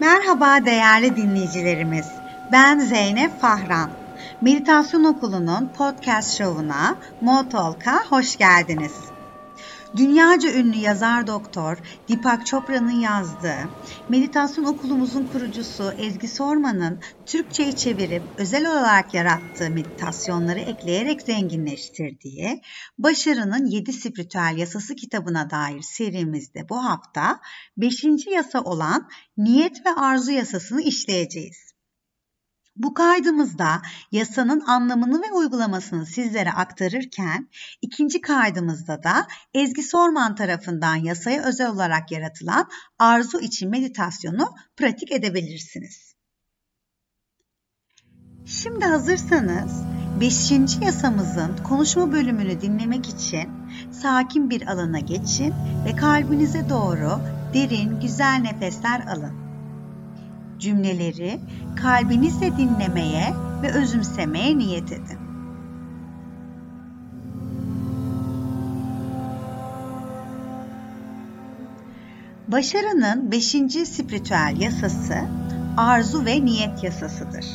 Merhaba değerli dinleyicilerimiz. Ben Zeynep Fahran. Meditasyon Okulu'nun podcast şovuna Motalk'a hoş geldiniz. Dünyaca ünlü yazar doktor Deepak Chopra'nın yazdığı, meditasyon okulumuzun kurucusu Ezgi Sorman'ın Türkçe'ye çevirip özel olarak yarattığı meditasyonları ekleyerek zenginleştirdiği Başarının 7 Spiritüel Yasası kitabına dair serimizde bu hafta 5. yasa olan niyet ve arzu yasasını işleyeceğiz. Bu kaydımızda yasanın anlamını ve uygulamasını sizlere aktarırken ikinci kaydımızda da Ezgi Sorman tarafından yasaya özel olarak yaratılan arzu için meditasyonu pratik edebilirsiniz. Şimdi hazırsanız 5. yasamızın konuşma bölümünü dinlemek için sakin bir alana geçin ve kalbinize doğru derin güzel nefesler alın cümleleri kalbinizle dinlemeye ve özümsemeye niyet edin. Başarının beşinci spiritüel yasası arzu ve niyet yasasıdır.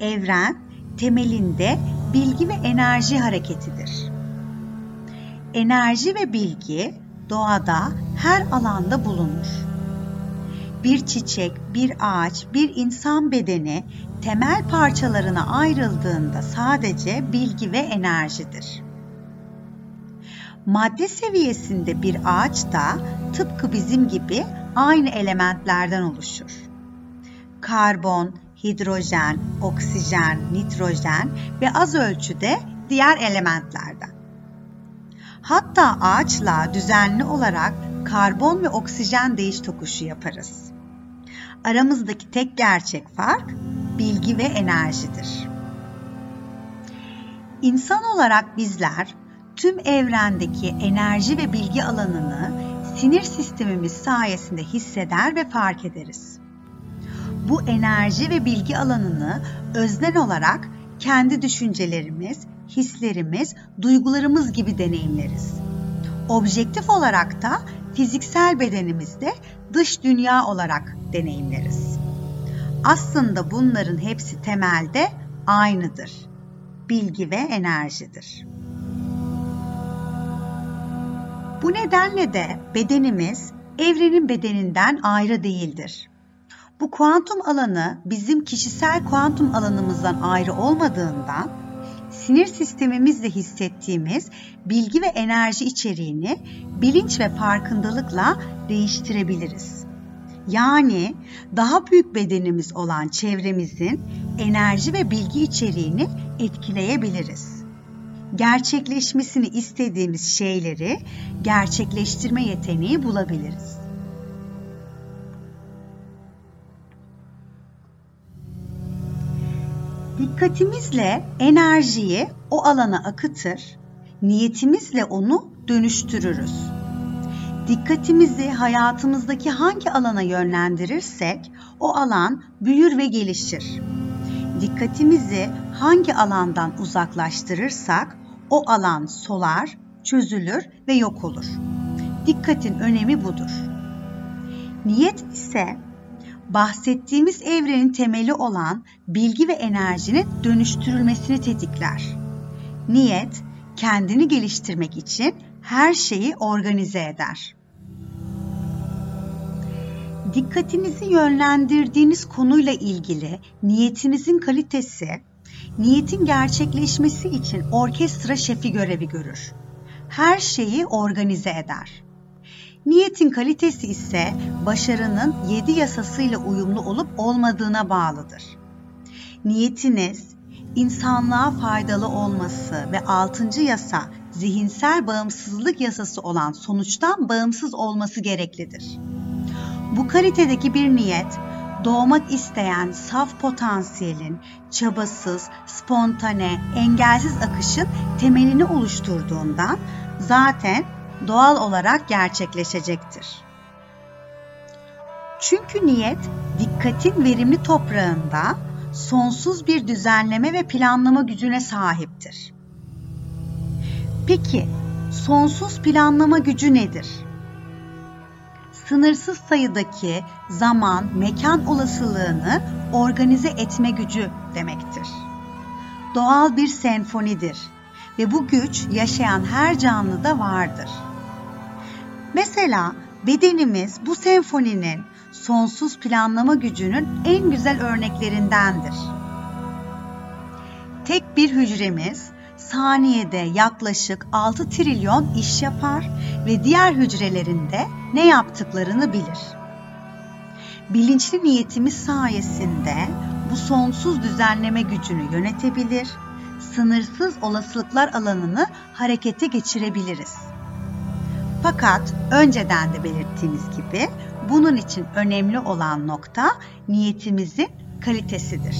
Evren temelinde bilgi ve enerji hareketidir. Enerji ve bilgi doğada her alanda bulunur bir çiçek, bir ağaç, bir insan bedeni temel parçalarına ayrıldığında sadece bilgi ve enerjidir. Madde seviyesinde bir ağaç da tıpkı bizim gibi aynı elementlerden oluşur. Karbon, hidrojen, oksijen, nitrojen ve az ölçüde diğer elementlerden. Hatta ağaçla düzenli olarak karbon ve oksijen değiş tokuşu yaparız. Aramızdaki tek gerçek fark bilgi ve enerjidir. İnsan olarak bizler tüm evrendeki enerji ve bilgi alanını sinir sistemimiz sayesinde hisseder ve fark ederiz. Bu enerji ve bilgi alanını öznel olarak kendi düşüncelerimiz, hislerimiz, duygularımız gibi deneyimleriz. Objektif olarak da fiziksel bedenimizde dış dünya olarak deneyimleriz. Aslında bunların hepsi temelde aynıdır. Bilgi ve enerjidir. Bu nedenle de bedenimiz evrenin bedeninden ayrı değildir. Bu kuantum alanı bizim kişisel kuantum alanımızdan ayrı olmadığından sinir sistemimizle hissettiğimiz bilgi ve enerji içeriğini bilinç ve farkındalıkla değiştirebiliriz. Yani daha büyük bedenimiz olan çevremizin enerji ve bilgi içeriğini etkileyebiliriz. Gerçekleşmesini istediğimiz şeyleri gerçekleştirme yeteneği bulabiliriz. Dikkatimizle enerjiyi o alana akıtır, niyetimizle onu dönüştürürüz. Dikkatimizi hayatımızdaki hangi alana yönlendirirsek o alan büyür ve gelişir. Dikkatimizi hangi alandan uzaklaştırırsak o alan solar, çözülür ve yok olur. Dikkatin önemi budur. Niyet ise bahsettiğimiz evrenin temeli olan bilgi ve enerjinin dönüştürülmesini tetikler. Niyet, kendini geliştirmek için her şeyi organize eder. Dikkatinizi yönlendirdiğiniz konuyla ilgili niyetinizin kalitesi, niyetin gerçekleşmesi için orkestra şefi görevi görür. Her şeyi organize eder. Niyetin kalitesi ise başarının yedi yasasıyla uyumlu olup olmadığına bağlıdır. Niyetiniz insanlığa faydalı olması ve altıncı yasa zihinsel bağımsızlık yasası olan sonuçtan bağımsız olması gereklidir. Bu kalitedeki bir niyet doğmak isteyen saf potansiyelin çabasız, spontane, engelsiz akışın temelini oluşturduğundan zaten doğal olarak gerçekleşecektir. Çünkü niyet dikkatin verimli toprağında sonsuz bir düzenleme ve planlama gücüne sahiptir. Peki sonsuz planlama gücü nedir? sınırsız sayıdaki zaman, mekan olasılığını organize etme gücü demektir. Doğal bir senfonidir ve bu güç yaşayan her canlıda vardır. Mesela bedenimiz bu senfoninin sonsuz planlama gücünün en güzel örneklerindendir. Tek bir hücremiz saniyede yaklaşık 6 trilyon iş yapar ve diğer hücrelerinde ne yaptıklarını bilir. Bilinçli niyetimiz sayesinde bu sonsuz düzenleme gücünü yönetebilir, sınırsız olasılıklar alanını harekete geçirebiliriz. Fakat önceden de belirttiğimiz gibi bunun için önemli olan nokta niyetimizin kalitesidir.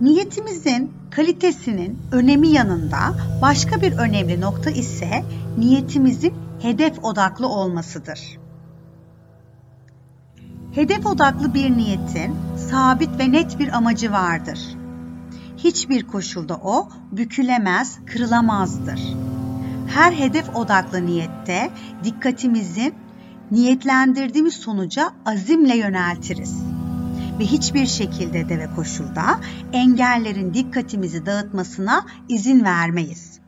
Niyetimizin kalitesinin önemi yanında başka bir önemli nokta ise niyetimizin hedef odaklı olmasıdır. Hedef odaklı bir niyetin sabit ve net bir amacı vardır. Hiçbir koşulda o bükülemez, kırılamazdır. Her hedef odaklı niyette dikkatimizin niyetlendirdiğimiz sonuca azimle yöneltiriz ve hiçbir şekilde de ve koşulda engellerin dikkatimizi dağıtmasına izin vermeyiz.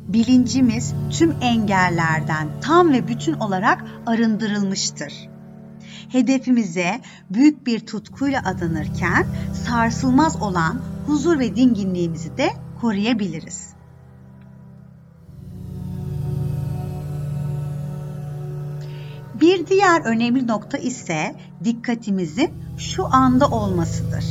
Bilincimiz tüm engellerden tam ve bütün olarak arındırılmıştır. Hedefimize büyük bir tutkuyla adanırken sarsılmaz olan huzur ve dinginliğimizi de koruyabiliriz. Bir diğer önemli nokta ise dikkatimizin şu anda olmasıdır.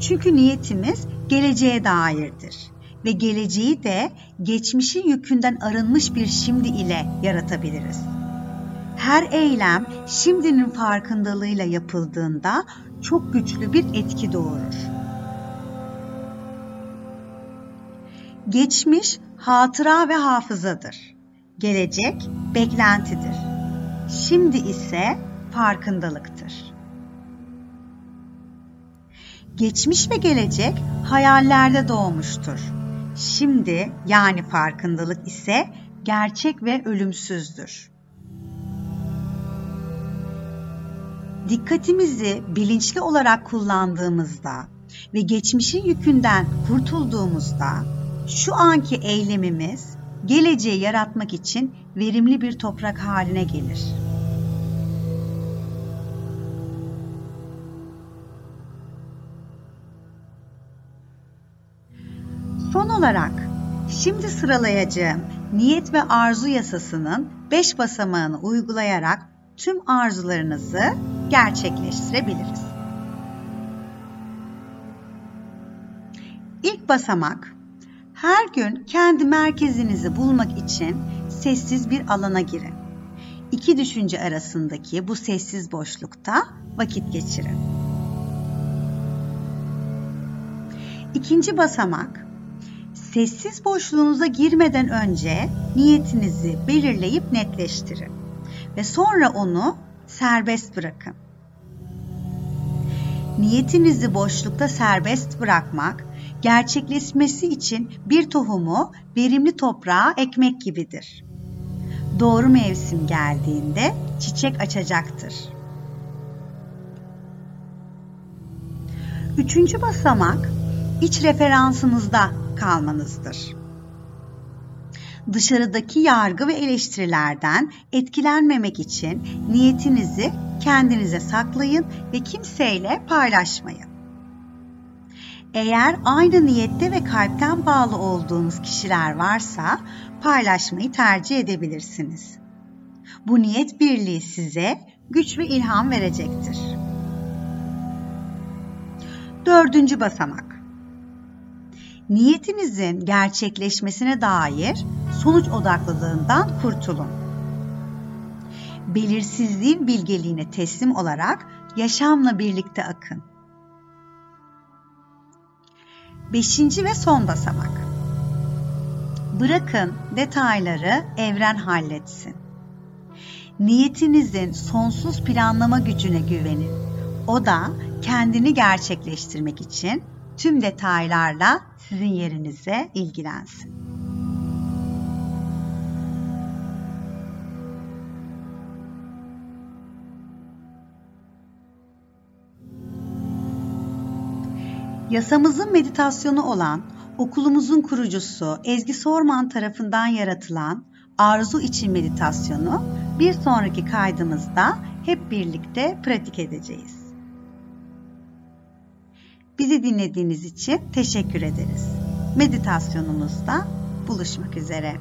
Çünkü niyetimiz geleceğe dairdir ve geleceği de geçmişin yükünden arınmış bir şimdi ile yaratabiliriz. Her eylem şimdinin farkındalığıyla yapıldığında çok güçlü bir etki doğurur. Geçmiş hatıra ve hafızadır. Gelecek beklentidir. Şimdi ise farkındalıktır. Geçmiş ve gelecek hayallerde doğmuştur. Şimdi yani farkındalık ise gerçek ve ölümsüzdür. Dikkatimizi bilinçli olarak kullandığımızda ve geçmişin yükünden kurtulduğumuzda şu anki eylemimiz geleceği yaratmak için verimli bir toprak haline gelir. Son olarak şimdi sıralayacağım niyet ve arzu yasasının 5 basamağını uygulayarak tüm arzularınızı gerçekleştirebiliriz. İlk basamak her gün kendi merkezinizi bulmak için sessiz bir alana girin. İki düşünce arasındaki bu sessiz boşlukta vakit geçirin. İkinci basamak Sessiz boşluğunuza girmeden önce niyetinizi belirleyip netleştirin ve sonra onu serbest bırakın. Niyetinizi boşlukta serbest bırakmak gerçekleşmesi için bir tohumu verimli toprağa ekmek gibidir. Doğru mevsim geldiğinde çiçek açacaktır. Üçüncü basamak iç referansınızda kalmanızdır. Dışarıdaki yargı ve eleştirilerden etkilenmemek için niyetinizi kendinize saklayın ve kimseyle paylaşmayın. Eğer aynı niyette ve kalpten bağlı olduğunuz kişiler varsa paylaşmayı tercih edebilirsiniz. Bu niyet birliği size güç ve ilham verecektir. Dördüncü basamak. Niyetinizin gerçekleşmesine dair sonuç odaklılığından kurtulun. Belirsizliğin bilgeliğine teslim olarak yaşamla birlikte akın. Beşinci ve son basamak. Bırakın detayları evren halletsin. Niyetinizin sonsuz planlama gücüne güvenin. O da kendini gerçekleştirmek için tüm detaylarla sizin yerinize ilgilensin. Yasamızın meditasyonu olan okulumuzun kurucusu Ezgi Sorman tarafından yaratılan arzu için meditasyonu bir sonraki kaydımızda hep birlikte pratik edeceğiz. Bizi dinlediğiniz için teşekkür ederiz. Meditasyonumuzda buluşmak üzere.